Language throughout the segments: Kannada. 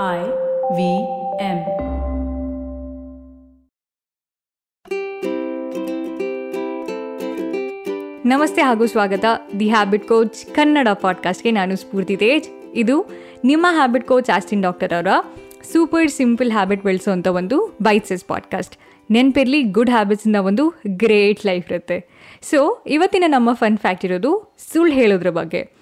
I V M. ನಮಸ್ತೆ ಹಾಗೂ ಸ್ವಾಗತ. ದಿ ಹ್ಯಾಬಿಟ್ ಕೋಚ್ ಕನ್ನಡ ಪಾಡ್ಕಾಸ್ಟ್ಗೆ ನಾನು ಸ್ಫೂರ್ತಿ ತೇಜ್. ಇದು ನಿಮ್ಮ ಹ್ಯಾಬಿಟ್ ಕೋಚ್ ಆಸ್ಟಿನ್ ಡಾಕ್ಟರ್ ಅವರ ಸೂಪರ್ ಸಿಂಪಲ್ ಹ್ಯಾಬಿಟ್ ಬೆಳೆಸೋವಂಥ ಒಂದು ಬೈಟ್ಸಸ್ ಪಾಡ್ಕಾಸ್ಟ್ ನೆನಪಿರಲಿ ಗುಡ್ ಹ್ಯಾಬಿಟ್ಸಿಂದ ಒಂದು ಗ್ರೇಟ್ ಲೈಫ್ ಇರುತ್ತೆ. ಸೊ ಇವತ್ತಿನ ನಮ್ಮ ಫನ್ ಫ್ಯಾಕ್ಟ್ ಇರೋದು ಸುಳ್ಳು ಹೇಳೋದ್ರ ಬಗ್ಗೆ.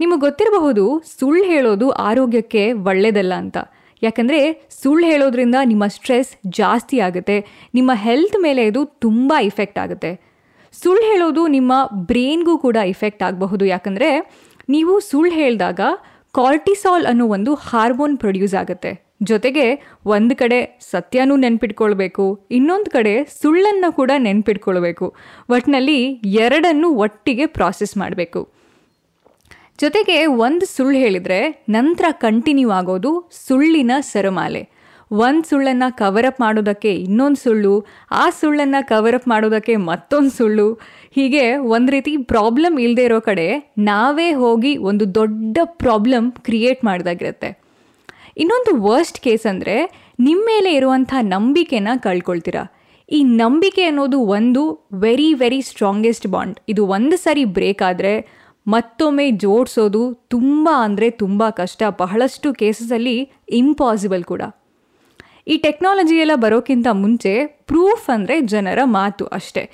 ನಿಮಗೆ ಗೊತ್ತಿರಬಹುದು ಸುಳ್ಳು ಹೇಳೋದು ಆರೋಗ್ಯಕ್ಕೆ ಒಳ್ಳೆಯದಲ್ಲ ಅಂತ. ಯಾಕಂದರೆ ಸುಳ್ಳು ಹೇಳೋದ್ರಿಂದ ನಿಮ್ಮ ಸ್ಟ್ರೆಸ್ ಜಾಸ್ತಿ ಆಗುತ್ತೆ, ನಿಮ್ಮ ಹೆಲ್ತ್ ಮೇಲೆ ಇದು ತುಂಬ ಇಫೆಕ್ಟ್ ಆಗುತ್ತೆ. ಸುಳ್ಳು ಹೇಳೋದು ನಿಮ್ಮ ಬ್ರೈನ್ಗೂ ಕೂಡ ಇಫೆಕ್ಟ್ ಆಗಬಹುದು. ಯಾಕಂದರೆ ನೀವು ಸುಳ್ಳು ಹೇಳಿದಾಗ ಕಾರ್ಟಿಸಾಲ್ ಅನ್ನೋ ಒಂದು ಹಾರ್ಮೋನ್ ಪ್ರೊಡ್ಯೂಸ್ ಆಗುತ್ತೆ. ಜೊತೆಗೆ ಒಂದು ಕಡೆ ಸತ್ಯನೂ ನೆನ್ಪಿಟ್ಕೊಳ್ಬೇಕು, ಇನ್ನೊಂದು ಕಡೆ ಸುಳ್ಳನ್ನು ಕೂಡ ನೆನ್ಪಿಟ್ಕೊಳ್ಬೇಕು. ಒಟ್ಟಿನಲ್ಲಿ ಎರಡನ್ನು ಒಟ್ಟಿಗೆ ಪ್ರಾಸೆಸ್ ಮಾಡಬೇಕು. ಜೊತೆಗೆ ಒಂದು ಸುಳ್ಳು ಹೇಳಿದರೆ ನಂತರ ಕಂಟಿನ್ಯೂ ಆಗೋದು ಸುಳ್ಳಿನ ಸರಮಾಲೆ. ಒಂದು ಸುಳ್ಳನ್ನು ಕವರಪ್ ಮಾಡೋದಕ್ಕೆ ಇನ್ನೊಂದು ಸುಳ್ಳು, ಆ ಸುಳ್ಳನ್ನು ಕವರಪ್ ಮಾಡೋದಕ್ಕೆ ಮತ್ತೊಂದು ಸುಳ್ಳು. ಹೀಗೆ ಒಂದು ರೀತಿ ಪ್ರಾಬ್ಲಮ್ ಇಲ್ಲದೆ ಇರೋ ಕಡೆ ನಾವೇ ಹೋಗಿ ಒಂದು ದೊಡ್ಡ ಪ್ರಾಬ್ಲಮ್ ಕ್ರಿಯೇಟ್ ಮಾಡಿದಾಗಿರುತ್ತೆ. ಇನ್ನೊಂದು ವರ್ಸ್ಟ್ ಕೇಸ್ ಅಂದರೆ ನಿಮ್ಮ ಮೇಲೆ ಇರುವಂಥ ನಂಬಿಕೆನ ಕಳ್ಕೊಳ್ತೀರಾ. ಈ ನಂಬಿಕೆ ಅನ್ನೋದು ಒಂದು ವೆರಿ ವೆರಿ ಸ್ಟ್ರಾಂಗೆಸ್ಟ್ ಬಾಂಡ್ ಇದು ಒಂದು ಸಾರಿ ಬ್ರೇಕ್ ಆದರೆ ಮತ್ತೊಮ್ಮೆ ಜೋಡಿಸೋದು ತುಂಬ ಅಂದರೆ ತುಂಬ ಕಷ್ಟ. ಬಹಳಷ್ಟು ಕೇಸಸಲ್ಲಿ ಇಂಪಾಸಿಬಲ್ ಕೂಡ. ಈ ಟೆಕ್ನಾಲಜಿ ಎಲ್ಲ ಬರೋಕ್ಕಿಂತ ಮುಂಚೆ ಪ್ರೂಫ್ ಅಂದರೆ ಜನರ ಮಾತು ಅಷ್ಟೇ.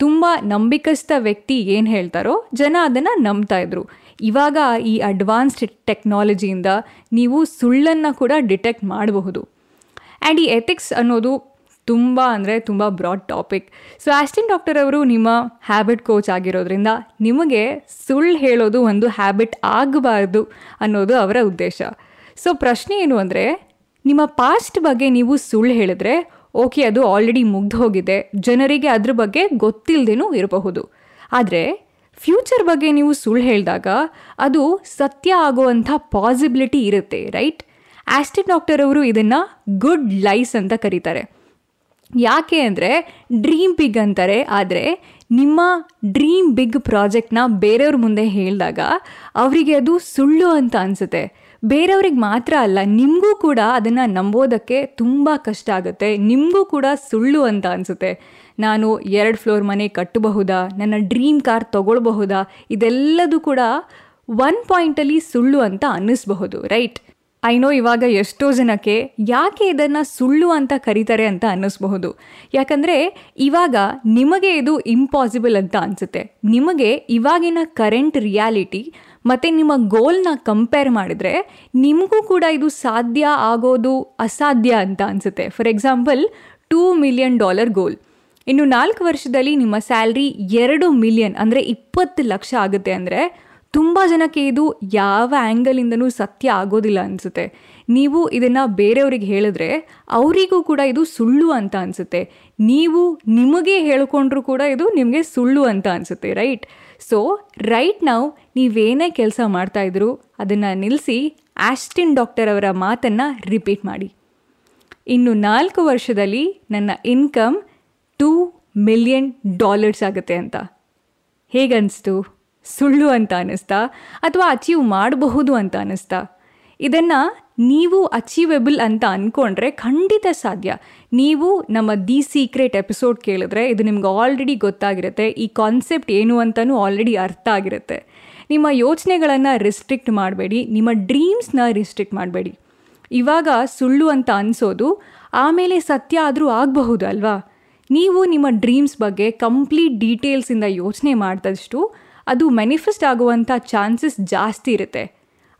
ತುಂಬ ನಂಬಿಕಸ್ಥ ವ್ಯಕ್ತಿ ಏನು ಹೇಳ್ತಾರೋ ಜನ ಅದನ್ನು ನಂಬ್ತಾ ಇದ್ರು. ಇವಾಗ ಈ ಅಡ್ವಾನ್ಸ್ಡ್ ಟೆಕ್ನಾಲಜಿಯಿಂದ ನೀವು ಸುಳ್ಳನ್ನು ಕೂಡ ಡಿಟೆಕ್ಟ್ ಮಾಡಬಹುದು. ಆ್ಯಂಡ್ ಈ ಎಥಿಕ್ಸ್ ಅನ್ನೋದು ತುಂಬ ಅಂದರೆ ತುಂಬ broad topic so Austin doctor ಅವರು ನಿಮ್ಮ ಹ್ಯಾಬಿಟ್ ಕೋಚ್ ಆಗಿರೋದ್ರಿಂದ ನಿಮಗೆ ಸುಳ್ಳು ಹೇಳೋದು ಒಂದು ಹ್ಯಾಬಿಟ್ ಆಗಬಾರ್ದು ಅನ್ನೋದು ಅವರ ಉದ್ದೇಶ. ಸೊ ಪ್ರಶ್ನೆ ಏನು ಅಂದರೆ, ನಿಮ್ಮ ಪಾಸ್ಟ್ ಬಗ್ಗೆ ನೀವು ಸುಳ್ಳು ಹೇಳಿದ್ರೆ ಓಕೆ ಅದು ಆಲ್ರೆಡಿ ಮುಗ್ದು ಹೋಗಿದೆ. ಜನರಿಗೆ ಅದ್ರ ಬಗ್ಗೆ ಗೊತ್ತಿಲ್ಲದೇನೂ ಇರಬಹುದು. ಆದರೆ ಫ್ಯೂಚರ್ ಬಗ್ಗೆ ನೀವು ಸುಳ್ಳು ಹೇಳಿದಾಗ ಅದು ಸತ್ಯ ಆಗುವಂಥ ಪಾಸಿಬಿಲಿಟಿ ಇರುತ್ತೆ ರೈಟ್ ಆಸ್ಟಿನ್ ಡಾಕ್ಟರ್ ಅವರು ಇದನ್ನು ಗುಡ್ ಲೈಸ್ ಅಂತ ಕರೀತಾರೆ. ಯಾಕೆ ಅಂದರೆ ಡ್ರೀಮ್ ಬಿಗ್ ಅಂತಾರೆ, ಆದರೆ ನಿಮ್ಮ ಡ್ರೀಮ್ ಬಿಗ್ ಪ್ರಾಜೆಕ್ಟ್ನ ಬೇರೆಯವ್ರ ಮುಂದೆ ಹೇಳಿದಾಗ ಅವರಿಗೆ ಅದು ಸುಳ್ಳು ಅಂತ ಅನಿಸುತ್ತೆ. ಬೇರೆಯವ್ರಿಗೆ ಮಾತ್ರ ಅಲ್ಲ, ನಿಮಗೂ ಕೂಡ ಅದನ್ನು ನಂಬೋದಕ್ಕೆ ತುಂಬ ಕಷ್ಟ ಆಗುತ್ತೆ. ನಿಮಗೂ ಕೂಡ ಸುಳ್ಳು ಅಂತ ಅನಿಸುತ್ತೆ. ನಾನು ಎರಡು ಫ್ಲೋರ್ ಮನೆ ಕಟ್ಟಬಹುದಾ? ನನ್ನ ಡ್ರೀಮ್ ಕಾರ್ ತೊಗೊಳ್ಬಹುದಾ? ಇದೆಲ್ಲದೂ ಕೂಡ ಒನ್ ಪಾಯಿಂಟಲ್ಲಿ ಸುಳ್ಳು ಅಂತ ಅನ್ನಿಸ್ಬಹುದು ರೈಟ್ ಐ ನೋ ಇವಾಗ ಎಷ್ಟೋ ಜನಕ್ಕೆ ಯಾಕೆ ಇದನ್ನು ಸುಳ್ಳು ಅಂತ ಕರೀತಾರೆ ಅಂತ ಅನ್ನಿಸ್ಬಹುದು. ಯಾಕಂದರೆ ಇವಾಗ ನಿಮಗೆ ಇದು ಇಂಪಾಸಿಬಲ್ ಅಂತ ಅನಿಸುತ್ತೆ. ನಿಮಗೆ ಇವಾಗಿನ ಕರೆಂಟ್ ರಿಯಾಲಿಟಿ ಮತ್ತು ನಿಮ್ಮ ಗೋಲ್ನ ಕಂಪೇರ್ ಮಾಡಿದರೆ ನಿಮಗೂ ಕೂಡ ಇದು ಸಾಧ್ಯ ಆಗೋದು ಅಸಾಧ್ಯ ಅಂತ ಅನಿಸುತ್ತೆ. For example two million dollar goal ಇನ್ನು ನಾಲ್ಕು ವರ್ಷದಲ್ಲಿ ನಿಮ್ಮ ಸ್ಯಾಲ್ರಿ ಎರಡು ಮಿಲಿಯನ್ ಅಂದರೆ ಇಪ್ಪತ್ತು ಲಕ್ಷ ಆಗುತ್ತೆ ಅಂದರೆ ತುಂಬ ಜನಕ್ಕೆ ಇದು ಯಾವ ಆ್ಯಂಗಲಿಂದನೂ ಸತ್ಯ ಆಗೋದಿಲ್ಲ ಅನಿಸುತ್ತೆ. ನೀವು ಇದನ್ನು ಬೇರೆಯವ್ರಿಗೆ ಹೇಳಿದ್ರೆ ಅವರಿಗೂ ಕೂಡ ಇದು ಸುಳ್ಳು ಅಂತ ಅನಿಸುತ್ತೆ. ನೀವು ನಿಮಗೆ ಹೇಳ್ಕೊಂಡ್ರೂ ಕೂಡ ಇದು ನಿಮಗೆ ಸುಳ್ಳು ಅಂತ ಅನಿಸುತ್ತೆ ರೈಟ್ ಸೊ ರೈಟ್ ನಾವು ನೀವೇನೇ ಕೆಲಸ ಮಾಡ್ತಾಯಿದ್ರು ಅದನ್ನು ನಿಲ್ಲಿಸಿ ಆಸ್ಟಿನ್ ಡಾಕ್ಟರ್ ಅವರ ಮಾತನ್ನು ರಿಪೀಟ್ ಮಾಡಿ. ಇನ್ನು ನಾಲ್ಕು ವರ್ಷದಲ್ಲಿ ನನ್ನ ಇನ್ಕಮ್ ಟೂ ಮಿಲಿಯನ್ ಡಾಲರ್ಸ್ ಆಗುತ್ತೆ ಅಂತ. ಹೇಗನ್ನಿಸ್ತು ಸುಳ್ಳು ಅಂತ ಅನ್ನಿಸ್ತಾ ಅಥವಾ ಅಚೀವ್ ಮಾಡಬಹುದು ಅಂತ ಅನ್ನಿಸ್ತಾ? ಇದನ್ನು ನೀವು ಅಚೀವೆಬಲ್ ಅಂತ ಅಂದ್ಕೊಂಡ್ರೆ ಖಂಡಿತ ಸಾಧ್ಯ. ನೀವು ನಮ್ಮ ದಿ ಸೀಕ್ರೆಟ್ ಎಪಿಸೋಡ್ ಕೇಳಿದ್ರೆ ಇದು ನಿಮ್ಗೆ ಆಲ್ರೆಡಿ ಗೊತ್ತಾಗಿರುತ್ತೆ. ಈ ಕಾನ್ಸೆಪ್ಟ್ ಏನು ಅಂತಲೂ ಆಲ್ರೆಡಿ ಅರ್ಥ ಆಗಿರುತ್ತೆ. ನಿಮ್ಮ ಯೋಚನೆಗಳನ್ನು ರಿಸ್ಟ್ರಿಕ್ಟ್ ಮಾಡಬೇಡಿ. ನಿಮ್ಮ ಡ್ರೀಮ್ಸ್ನ ರಿಸ್ಟ್ರಿಕ್ಟ್ ಮಾಡಬೇಡಿ. ಇವಾಗ ಸುಳ್ಳು ಅಂತ ಅನಿಸೋದು ಆಮೇಲೆ ಸತ್ಯ ಆದರೂ ಆಗಬಹುದು ಅಲ್ವಾ? ನೀವು ನಿಮ್ಮ ಡ್ರೀಮ್ಸ್ ಬಗ್ಗೆ ಕಂಪ್ಲೀಟ್ ಡೀಟೇಲ್ಸಿಂದ ಯೋಚನೆ ಮಾಡಿದಷ್ಟು ಅದು ಮ್ಯಾನಿಫೆಸ್ಟ್ ಆಗುವಂಥ ಚಾನ್ಸಸ್ ಜಾಸ್ತಿ ಇರುತ್ತೆ.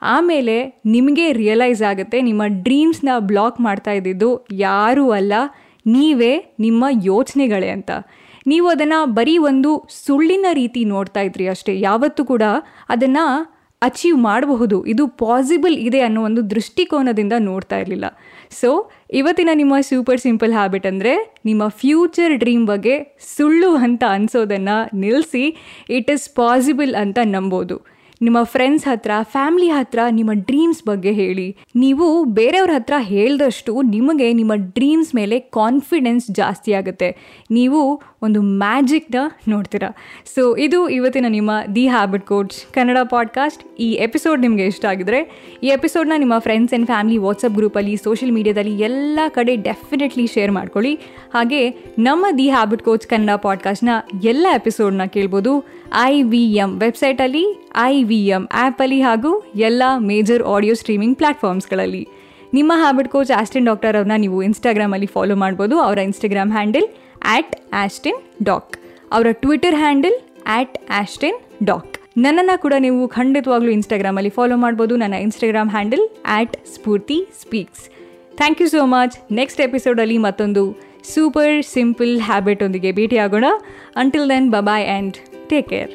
ಆಮೇಲೆ ನಿಮಗೆ ರಿಯಲೈಸ್ ಆಗುತ್ತೆ, ನಿಮ್ಮ ಡ್ರೀಮ್ಸ್ನ ಬ್ಲಾಕ್ ಮಾಡ್ತಾ ಇದ್ದಿದ್ದು ಯಾರೂ ಅಲ್ಲ, ನೀವೇ ನಿಮ್ಮ ಯೋಚನೆಗಳೇ ಅಂತ. ನೀವು ಅದನ್ನು ಬರೀ ಒಂದು ಸುಳ್ಳಿನ ರೀತಿ ನೋಡ್ತಾ ಇದ್ರಿ ಅಷ್ಟೇ, ಯಾವತ್ತೂ ಕೂಡ ಅದನ್ನು ಅಚೀವ್ ಮಾಡಬಹುದು. ಇದು ಪಾಸಿಬಲ್ ಇದೆ ಅನ್ನೋ ಒಂದು ದೃಷ್ಟಿಕೋನದಿಂದ ನೋಡ್ತಾ ಇರಲಿಲ್ಲ. ಸೊ ಇವತ್ತಿನ ನಿಮ್ಮ ಸೂಪರ್ ಸಿಂಪಲ್ ಹ್ಯಾಬಿಟ್ ಅಂದರೆ ನಿಮ್ಮ ಫ್ಯೂಚರ್ ಡ್ರೀಮ್ ಬಗ್ಗೆ ಸುಳ್ಳು ಅಂತ ಅನಿಸೋದನ್ನು ನಿಲ್ಲಿಸಿ ಇಟ್ ಇಸ್ ಪಾಸಿಬಲ್ ಅಂತ ನಂಬೋದು. ನಿಮ್ಮ ಫ್ರೆಂಡ್ಸ್ ಹತ್ರ ಫ್ಯಾಮಿಲಿ ಹತ್ರ, ನಿಮ್ಮ ಡ್ರೀಮ್ಸ್ ಬಗ್ಗೆ ಹೇಳಿ. ನೀವು ಬೇರೆಯವ್ರ ಹತ್ರ ಹೇಳ್ದಷ್ಟು ನಿಮಗೆ ನಿಮ್ಮ ಡ್ರೀಮ್ಸ್ ಮೇಲೆ ಕಾನ್ಫಿಡೆನ್ಸ್ ಜಾಸ್ತಿ ಆಗುತ್ತೆ. ನೀವು ಒಂದು ಮ್ಯಾಜಿಕ್ನ ನೋಡ್ತೀರಾ. ಸೊ ಇದು ಇವತ್ತಿನ ನಿಮ್ಮ the habit coach Kannada podcast ಈ ಎಪಿಸೋಡ್ ನಿಮಗೆ ಇಷ್ಟ ಆಗಿದ್ರೆ, ಈ ಎಪಿಸೋಡ್ನ ನಿಮ್ಮ ಫ್ರೆಂಡ್ಸ್ ಆ್ಯಂಡ್ ಫ್ಯಾಮಿಲಿ ವಾಟ್ಸಪ್ ಗ್ರೂಪಲ್ಲಿ ಸೋಷಿಯಲ್ ಮೀಡಿಯಾದಲ್ಲಿ ಎಲ್ಲ ಕಡೆ ಡೆಫಿನೆಟ್ಲಿ ಶೇರ್ ಮಾಡ್ಕೊಳ್ಳಿ. ಹಾಗೆ ನಮ್ಮ ದಿ ಹ್ಯಾಬಿಟ್ ಕೋಚ್ ಕನ್ನಡ ಪಾಡ್ಕಾಸ್ಟ್ನ ಎಲ್ಲ ಎಪಿಸೋಡ್ನ ಕೇಳ್ಬೋದು. ಐ ವಿ ಎಂ ವೆಬ್ಸೈಟಲ್ಲಿ ಐ ವಿ ಎಂ ಆ್ಯಪಲ್ಲಿ ಹಾಗೂ ಎಲ್ಲ ಮೇಜರ್ ಆಡಿಯೋ ಸ್ಟ್ರೀಮಿಂಗ್ ಪ್ಲ್ಯಾಟ್ಫಾರ್ಮ್ಸ್ಗಳಲ್ಲಿ ನಿಮ್ಮ ಹ್ಯಾಬಿಟ್ ಕೋಚ್ ಆಸ್ಟಿನ್ ಡಾಕ್ಟರ್ ಅವ್ರನ್ನ ನೀವು ಇನ್ಸ್ಟಾಗ್ರಾಮಲ್ಲಿ ಫಾಲೋ ಮಾಡ್ಬೋದು. ಅವರ Instagram handle at Austin doc ಅವರ Twitter handle at Austin doc ನನ್ನನ್ನು ಕೂಡ ನೀವು ಖಂಡಿತವಾಗ್ಲೂ ಇನ್ಸ್ಟಾಗ್ರಾಮಲ್ಲಿ ಫಾಲೋ ಮಾಡ್ಬೋದು. ನನ್ನ Instagram handle at Spoorthi speaks thank you so much next ಎಪಿಸೋಡಲ್ಲಿ ಮತ್ತೊಂದು ಸೂಪರ್ ಸಿಂಪಲ್ ಹ್ಯಾಬಿಟ್ ಒಂದಿಗೆ ಭೇಟಿಯಾಗೋಣ. Until then bye bye and take care